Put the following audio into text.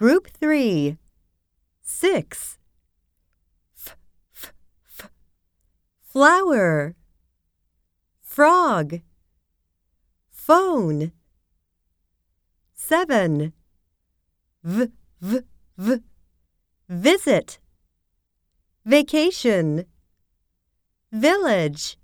Group 3 6 f, f, f, Flower. Frog. Phone. 7 v, v, v, Visit. Vacation. Village.